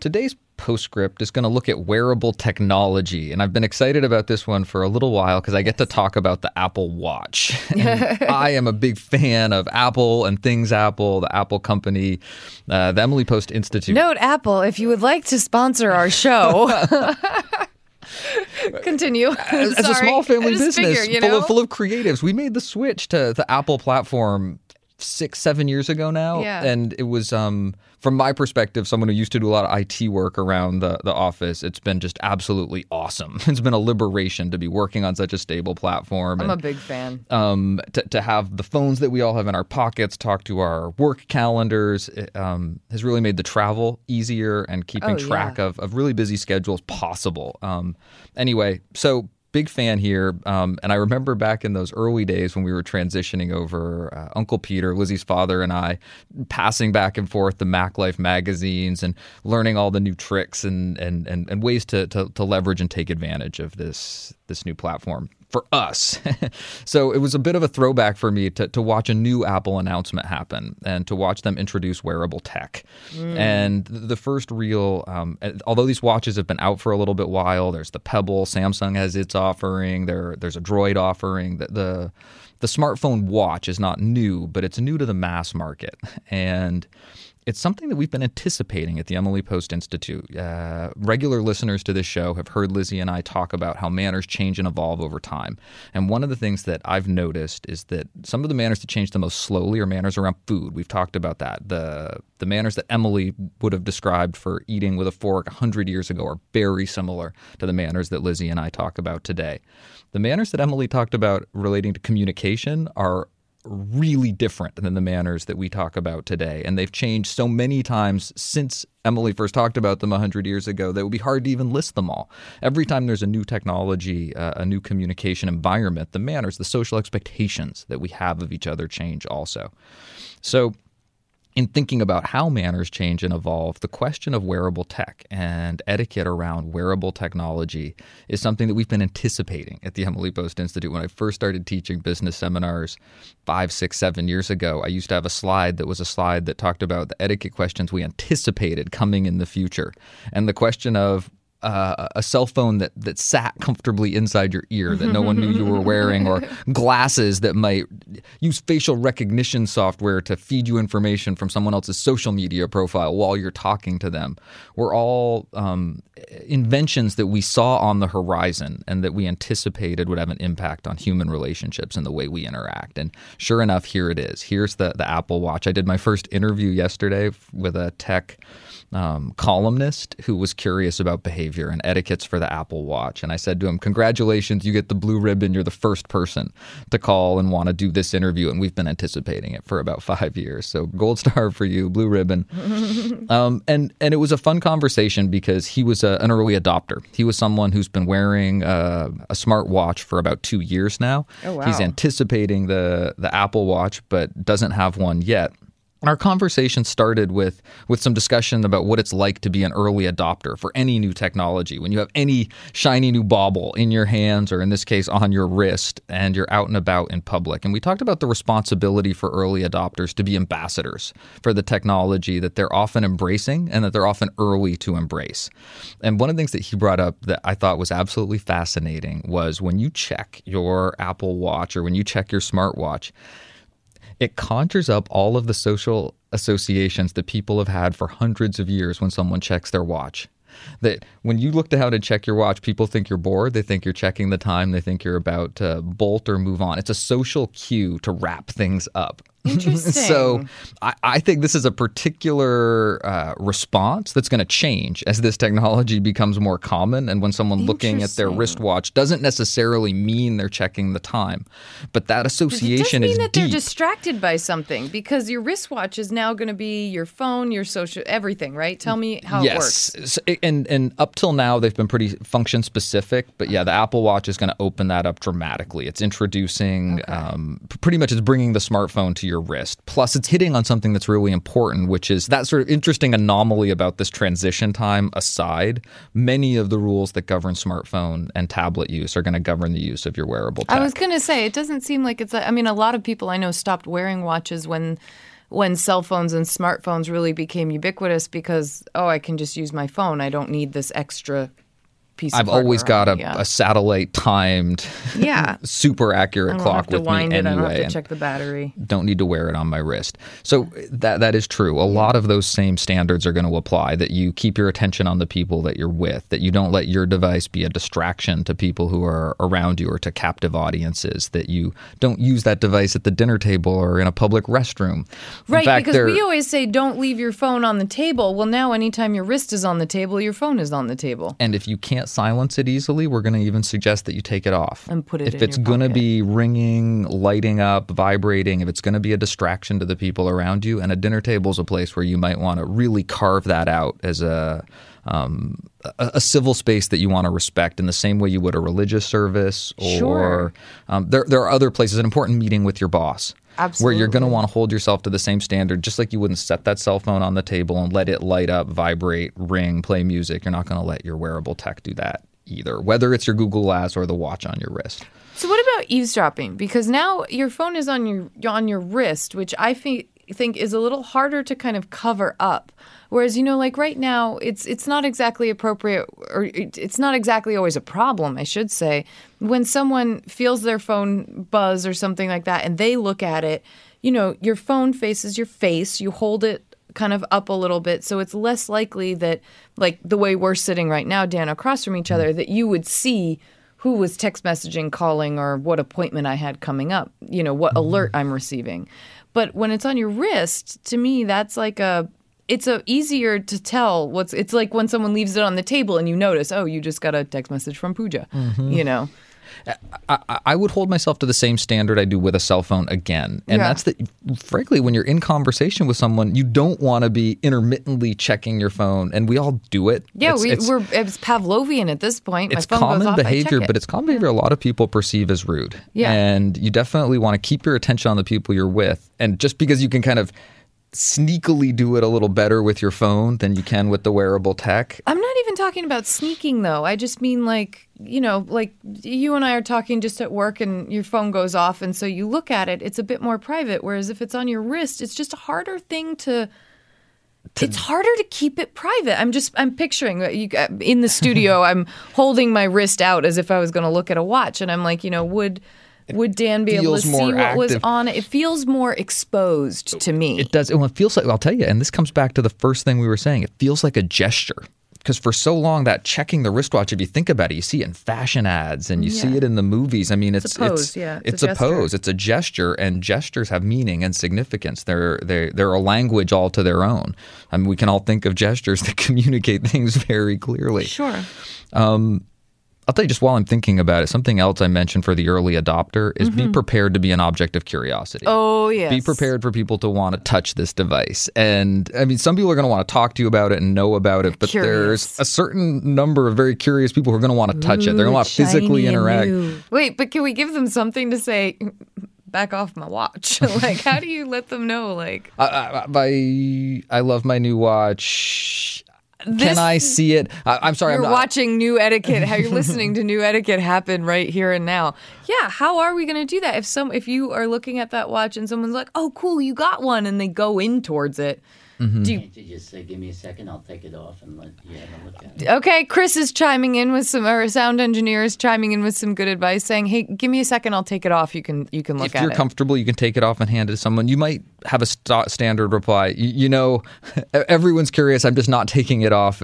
Speaker 2: Today's postscript is going to look at wearable technology, and I've been excited about this one for a little while because I get to talk about the Apple Watch. And I am a big fan of Apple and things Apple, the Apple company, uh, the Emily Post Institute.
Speaker 1: Note Apple, if you would like to sponsor our show. Continue.
Speaker 2: as, as a small family business
Speaker 1: figure, you
Speaker 2: full of full of creatives, we made the switch to the Apple platform six, seven years ago now.
Speaker 1: Yeah.
Speaker 2: And it was um from my perspective, someone who used to do a lot of IT work around the, the office, it's been just absolutely awesome. It's been a liberation to be working on such a stable platform.
Speaker 1: I'm
Speaker 2: and,
Speaker 1: a big fan.
Speaker 2: um, to, to have the phones that we all have in our pockets talk to our work calendars it, um, has really made the travel easier and keeping
Speaker 1: Oh,
Speaker 2: track
Speaker 1: yeah.
Speaker 2: of, of really busy schedules possible. Um, anyway, so big fan here. Um, and I remember back in those early days when we were transitioning over, uh, Uncle Peter, Lizzie's father, and I passing back and forth the Mac Life magazines and learning all the new tricks and, and, and, and ways to, to, to leverage and take advantage of this, this new platform for us. so it was a bit of a throwback for me to, to watch a new Apple announcement happen and to watch them introduce wearable tech. And the first real, um, although these watches have been out for a little bit while, there's the Pebble, Samsung has its offering, there there's a Droid offering. The, the the smartphone watch is not new, but it's new to the mass market. And it's something that we've been anticipating at the Emily Post Institute. Uh, regular listeners to this show have heard Lizzie and I talk about how manners change and evolve over time. And one of the things that I've noticed is that some of the manners that change the most slowly are manners around food. We've talked about that. The the manners that Emily would have described for eating with a fork 100 years ago are very similar to the manners that Lizzie and I talk about today. The manners that Emily talked about relating to communication are really different than the manners that we talk about today. And they've changed so many times since Emily first talked about them 100 years ago that it would be hard to even list them all. Every time there's a new technology, uh, a new communication environment, the manners, the social expectations that we have of each other change also. So, in thinking about how manners change and evolve, the question of wearable tech and etiquette around wearable technology is something that we've been anticipating at the Emily Post Institute. When I first started teaching business seminars five, six, seven years ago, I used to have a slide that was a slide that talked about the etiquette questions we anticipated coming in the future. And the question of uh, a cell phone that, that sat comfortably inside your ear that no one knew you were wearing, or glasses that might use facial recognition software to feed you information from someone else's social media profile while you're talking to them, were all um, inventions that we saw on the horizon and that we anticipated would have an impact on human relationships and the way we interact. And sure enough, here it is. Here's the, the Apple Watch. I did my first interview yesterday with a tech um, columnist who was curious about behavior and etiquettes for the Apple Watch. And I said to him, Congratulations, you get the blue ribbon. You're the first person to call and want to do this interview. And we've been anticipating it for about five years. So, gold star for you, blue ribbon. um, and, and it was a fun conversation because he was a, an early adopter. He was someone who's been wearing uh, a smart watch for about two years now.
Speaker 1: Oh, wow.
Speaker 2: He's anticipating the, the Apple Watch, but doesn't have one yet. Our conversation started with with some discussion about what it's like to be an early adopter for any new technology. When you have any shiny new bauble in your hands, or in this case on your wrist, and you're out and about in public. And we talked about the responsibility for early adopters to be ambassadors for the technology that they're often embracing and that they're often early to embrace. And one of the things that he brought up that I thought was absolutely fascinating was when you check your Apple Watch or when you check your smartwatch it conjures up all of the social associations that people have had for hundreds of years when someone checks their watch. That when you look to how to check your watch, people think you're bored. They think you're checking the time. They think you're about to bolt or move on. It's a social cue to wrap things up.
Speaker 1: Interesting.
Speaker 2: so I, I, think this is a particular uh, response that's going to change as this technology becomes more common. And when someone looking at their wristwatch doesn't necessarily mean they're checking the time, but that association
Speaker 1: it does mean
Speaker 2: is
Speaker 1: that
Speaker 2: deep.
Speaker 1: they're distracted by something because your wristwatch is now going to be your phone, your social, everything, right? Tell me how
Speaker 2: yes.
Speaker 1: it works.
Speaker 2: So, and and up till now they've been pretty function specific, but yeah, the Apple Watch is going to open that up dramatically. It's introducing
Speaker 1: Okay.
Speaker 2: um, pretty much it's bringing the smartphone to your wrist. Plus, it's hitting on something that's really important, which is that sort of interesting anomaly about this transition time aside. Many of the rules that govern smartphone and tablet use are going to govern the use of your wearable tech.
Speaker 1: I was going to say it doesn't seem like it's. I mean, a lot of people I know stopped wearing watches when when cell phones and smartphones really became ubiquitous because oh, I can just use my phone. I don't need this extra piece.
Speaker 2: I've always got a,
Speaker 1: yeah.
Speaker 2: a satellite timed,
Speaker 1: Yeah.
Speaker 2: super accurate clock with me
Speaker 1: it. I don't
Speaker 2: anyway.
Speaker 1: have to check the battery.
Speaker 2: don't need to wear it on my wrist. So that that is true. A lot of those same standards are going to apply that you keep your attention on the people that you're with, that you don't let your device be a distraction to people who are around you or to captive audiences, that you don't use that device at the dinner table or in a public restroom.
Speaker 1: Right,
Speaker 2: fact,
Speaker 1: because we always say don't leave your phone on the table. Well, now anytime your wrist is on the table, your phone is on the table.
Speaker 2: And if you can't silence it easily, we're going to even suggest that you take it off.
Speaker 1: And put it
Speaker 2: If it's going to be ringing, lighting up, vibrating, if it's going to be a distraction to the people around you, and a dinner table is a place where you might want to really carve that out as a um, a, a civil space that you want to respect in the same way you would a religious service or
Speaker 1: Sure.
Speaker 2: um, there, there are other places an important meeting with your boss where you're going to want to hold yourself to the same standard just like you wouldn't set that cell phone on the table and let it light up vibrate ring play music you're not going to let your wearable tech do that either whether it's your google glass or the watch on your wrist
Speaker 1: So what about eavesdropping? Because now your phone is on your on your wrist, which I think think is a little harder to kind of cover up. Whereas you know, like right now, it's it's not exactly appropriate, or it, it's not exactly always a problem, I should say, when someone feels their phone buzz or something like that, and they look at it. You know, your phone faces your face. You hold it kind of up a little bit so it's less likely that like the way we're sitting right now dan across from each mm-hmm. other that you would see who was text messaging calling or what appointment i had coming up you know what mm-hmm. alert i'm receiving but when it's on your wrist to me that's like a it's a easier to tell what's it's like when someone leaves it on the table and you notice oh you just got a text message from Pooja mm-hmm. you know
Speaker 2: I, I- would hold myself to the same standard I do with a cell phone again, and
Speaker 1: Yeah.
Speaker 2: that's that. Frankly, when you're in conversation with someone, you don't want to be intermittently checking your phone, and we all do it.
Speaker 1: Yeah,
Speaker 2: It's-
Speaker 1: we,
Speaker 2: it's-
Speaker 1: we're it's Pavlovian at this point.
Speaker 2: it's
Speaker 1: My phone
Speaker 2: common
Speaker 1: goes off,
Speaker 2: behavior,
Speaker 1: it.
Speaker 2: but it's common behavior a lot of people perceive as rude.
Speaker 1: Yeah.
Speaker 2: And you definitely want to keep your attention on the people you're with. And just because you can kind of sneakily do it a little better with your phone than you can with the wearable tech.
Speaker 1: I'm not even talking about sneaking though. I just mean like, you know, like you and I are talking just at work and your phone goes off and so you look at it, it's a bit more private whereas if it's on your wrist, it's just a harder thing to it's harder to keep it private. I'm just I'm picturing you uh, in the studio I'm holding my wrist out as if I was going to look at a watch and I'm like, you know, would would Dan be able to see what was on it? It feels more exposed to me.
Speaker 2: It does. Well, it feels like, I'll tell you, and this comes back to the first thing we were saying. It feels like a gesture. Because for so long, that checking the wristwatch, if you think about it, you see it in fashion ads and you see it in the movies. I mean, it's
Speaker 1: It's a pose, yeah,
Speaker 2: it's,
Speaker 1: it's a
Speaker 2: a, pose,
Speaker 1: gesture.
Speaker 2: it's a gesture, and gestures have meaning and significance. They're they they're a language all to their own. I mean, we can all think of gestures that communicate things very clearly.
Speaker 1: sure.
Speaker 2: Um, I'll tell you just while I'm thinking about it, something else I mentioned for the early adopter is be prepared to be an object of curiosity.
Speaker 1: Mm-hmm. Oh, yes.
Speaker 2: Be prepared for people to want to touch this device. And I mean, some people are going to want to talk to you about it and know about it, but
Speaker 1: Curious.
Speaker 2: there's a certain number of very curious people who are going to want to touch it. They're going to want to physically interact.
Speaker 1: new. Wait, but can we give them something to say? Back off my watch. like, how do you let them know? Like,
Speaker 2: I, I, I, I love my new watch.
Speaker 1: This-
Speaker 2: Can I see it? I, I'm sorry.
Speaker 1: you're
Speaker 2: I'm not,
Speaker 1: watching new etiquette. How you're listening to new etiquette happen right here and now. Yeah, how are we going to do that? If some, if you are looking at that watch and someone's like, "Oh, cool, you got one," and they go in towards it.
Speaker 2: Mm-hmm.
Speaker 1: Do you,
Speaker 7: Can't you just say, give me a second, I'll take it off and let you have a look at it?
Speaker 1: okay, Chris is chiming in with some, or sound engineer is chiming in with some good advice, saying, "Hey, give me a second, I'll take it off. You can, you can look
Speaker 2: if
Speaker 1: at it."
Speaker 2: If you're comfortable, you can take it off and hand it to someone. You might have a st- standard reply. You, you know, everyone's curious. I'm just not taking it off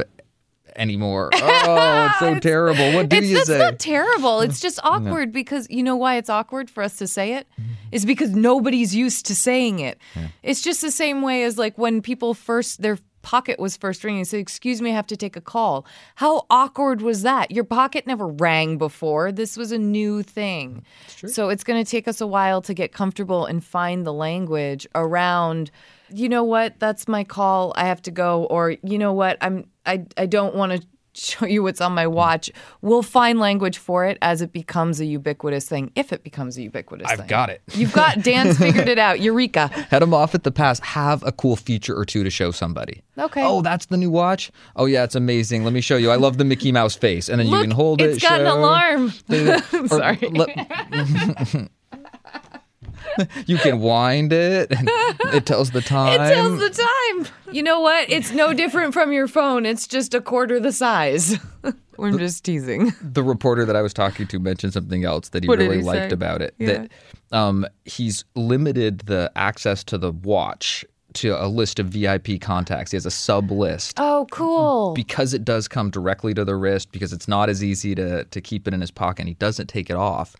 Speaker 2: anymore. Oh, it's so terrible. What do
Speaker 1: it's,
Speaker 2: you
Speaker 1: that's
Speaker 2: say?
Speaker 1: not terrible. It's just awkward because you know why it's awkward for us to say it mm-hmm. is because nobody's used to saying it. It's just the same way as like when people first their pocket was first ringing. Say, "Excuse me, I have to take a call." How awkward was that? Your pocket never rang before. This was a new thing. So it's going to take us a while to get comfortable and find the language around. You know what? That's my call. I have to go. Or you know what? I'm. I. I don't want to show you what's on my watch. We'll find language for it as it becomes a ubiquitous thing, if it becomes a ubiquitous thing.
Speaker 2: I've
Speaker 1: thing.
Speaker 2: got it.
Speaker 1: You've got Dan's figured it out. Eureka.
Speaker 2: Head them off at the pass. Have a cool feature or two to show somebody.
Speaker 1: Okay.
Speaker 2: Oh, that's the new watch. Oh yeah, it's amazing. Let me show you. I love the Mickey Mouse face, and then you can hold it.
Speaker 1: it's got an
Speaker 2: show-
Speaker 1: alarm.
Speaker 2: Or
Speaker 1: Sorry.
Speaker 2: you can wind it, and it tells the time.
Speaker 1: It tells the time. You know what? It's no different from your phone. It's just a quarter the size. I'm just teasing.
Speaker 2: the reporter that I was talking to mentioned something else that he
Speaker 1: What
Speaker 2: really
Speaker 1: he
Speaker 2: liked
Speaker 1: say?
Speaker 2: about it.
Speaker 1: Yeah.
Speaker 2: That um, he's limited the access to the watch to a list of VIP contacts. He has a sub list.
Speaker 1: Oh, cool.
Speaker 2: because it does come directly to the wrist, because it's not as easy to, to keep it in his pocket, and he doesn't take it off.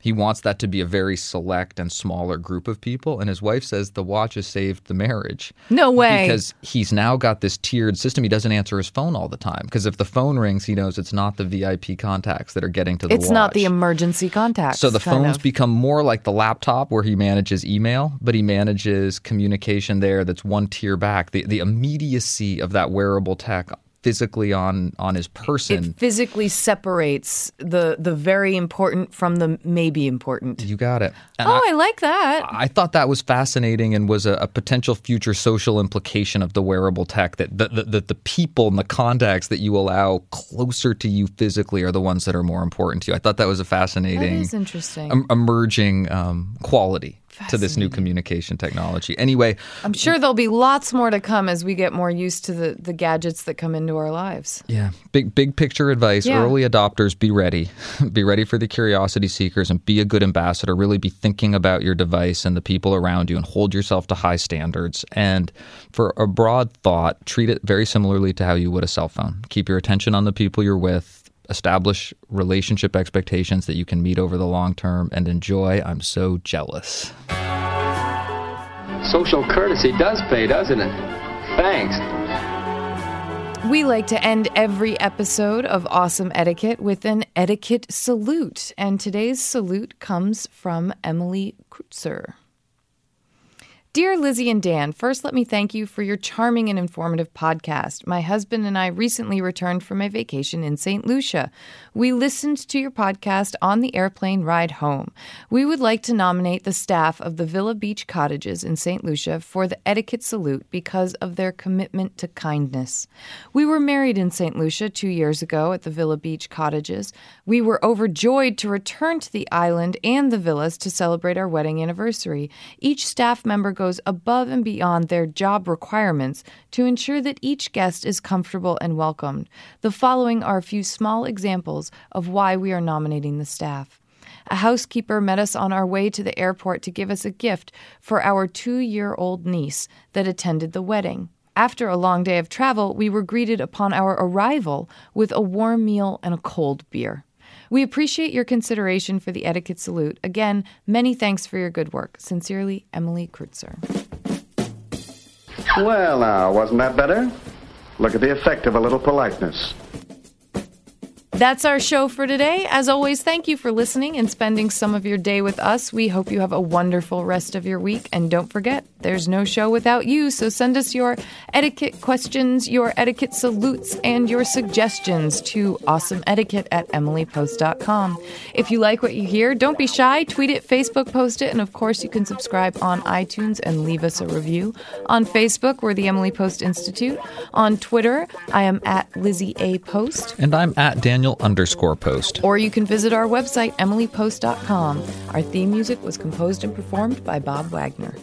Speaker 2: He wants that to be a very select and smaller group of people. And his wife says the watch has saved the marriage.
Speaker 1: No way.
Speaker 2: Because he's now got this tiered system. He doesn't answer his phone all the time. Because if the phone rings, he knows it's not the VIP contacts that are getting to the
Speaker 1: it's
Speaker 2: watch.
Speaker 1: not the emergency contacts.
Speaker 2: So the phones become more like the laptop where he manages email, but he manages communication there that's one tier back. The the immediacy of that wearable tech physically on on his person.
Speaker 1: it physically separates the the very important from the maybe important.
Speaker 2: you got it. And
Speaker 1: Oh,
Speaker 2: I,
Speaker 1: I like that.
Speaker 2: I thought that was fascinating and was a, a potential future social implication of the wearable tech that the, the, the, the people and the contacts that you allow closer to you physically are the ones that are more important to you. I thought that was a fascinating
Speaker 1: is interesting.
Speaker 2: em- emerging um, quality to this new communication technology. Anyway,
Speaker 1: I'm sure there'll be lots more to come as we get more used to the, the gadgets that come into our lives.
Speaker 2: yeah, big big picture advice.
Speaker 1: Yeah.
Speaker 2: Early adopters, be ready. be ready for the curiosity seekers and be a good ambassador. Really be thinking about your device and the people around you and hold yourself to high standards. And for a broad thought, treat it very similarly to how you would a cell phone. Keep your attention on the people you're with. Establish relationship expectations that you can meet over the long term and enjoy. I'm so jealous.
Speaker 3: Social courtesy does pay, doesn't it? Thanks.
Speaker 1: We like to end every episode of Awesome Etiquette with an etiquette salute, and today's salute comes from Emily Kreutzer. Dear Lizzie and Dan, first let me thank you for your charming and informative podcast. My husband and I recently returned from a vacation in St. Lucia. We listened to your podcast on the airplane ride home. We would like to nominate the staff of the Villa Beach Cottages in St. Lucia for the Etiquette Salute because of their commitment to kindness. We were married in St. Lucia two years ago at the Villa Beach Cottages. We were overjoyed to return to the island and the villas to celebrate our wedding anniversary. Each staff member goes above and beyond their job requirements to ensure that each guest is comfortable and welcomed. The following are a few small examples of why we are nominating the staff. A housekeeper met us on our way to the airport to give us a gift for our two year old niece that attended the wedding. After a long day of travel, we were greeted upon our arrival with a warm meal and a cold beer. We appreciate your consideration for the etiquette salute. Again, many thanks for your good work. Sincerely, Emily Kreutzer.
Speaker 4: Well, now, wasn't that better? Look at the effect of a little politeness.
Speaker 1: That's our show for today. As always, thank you for listening and spending some of your day with us. We hope you have a wonderful rest of your week. And don't forget, there's no show without you. So send us your etiquette questions, your etiquette salutes, and your suggestions to awesomeetiquette at emilypost.com. If you like what you hear, don't be shy. Tweet it, Facebook post it, and of course, you can subscribe on iTunes and leave us a review. On Facebook, we're the Emily Post Institute. On Twitter, I am at Lizzie A. Post.
Speaker 2: And I'm at Daniel underscore post.
Speaker 1: Or you can visit our website, emilypost.com. Our theme music was composed and performed by Bob Wagner.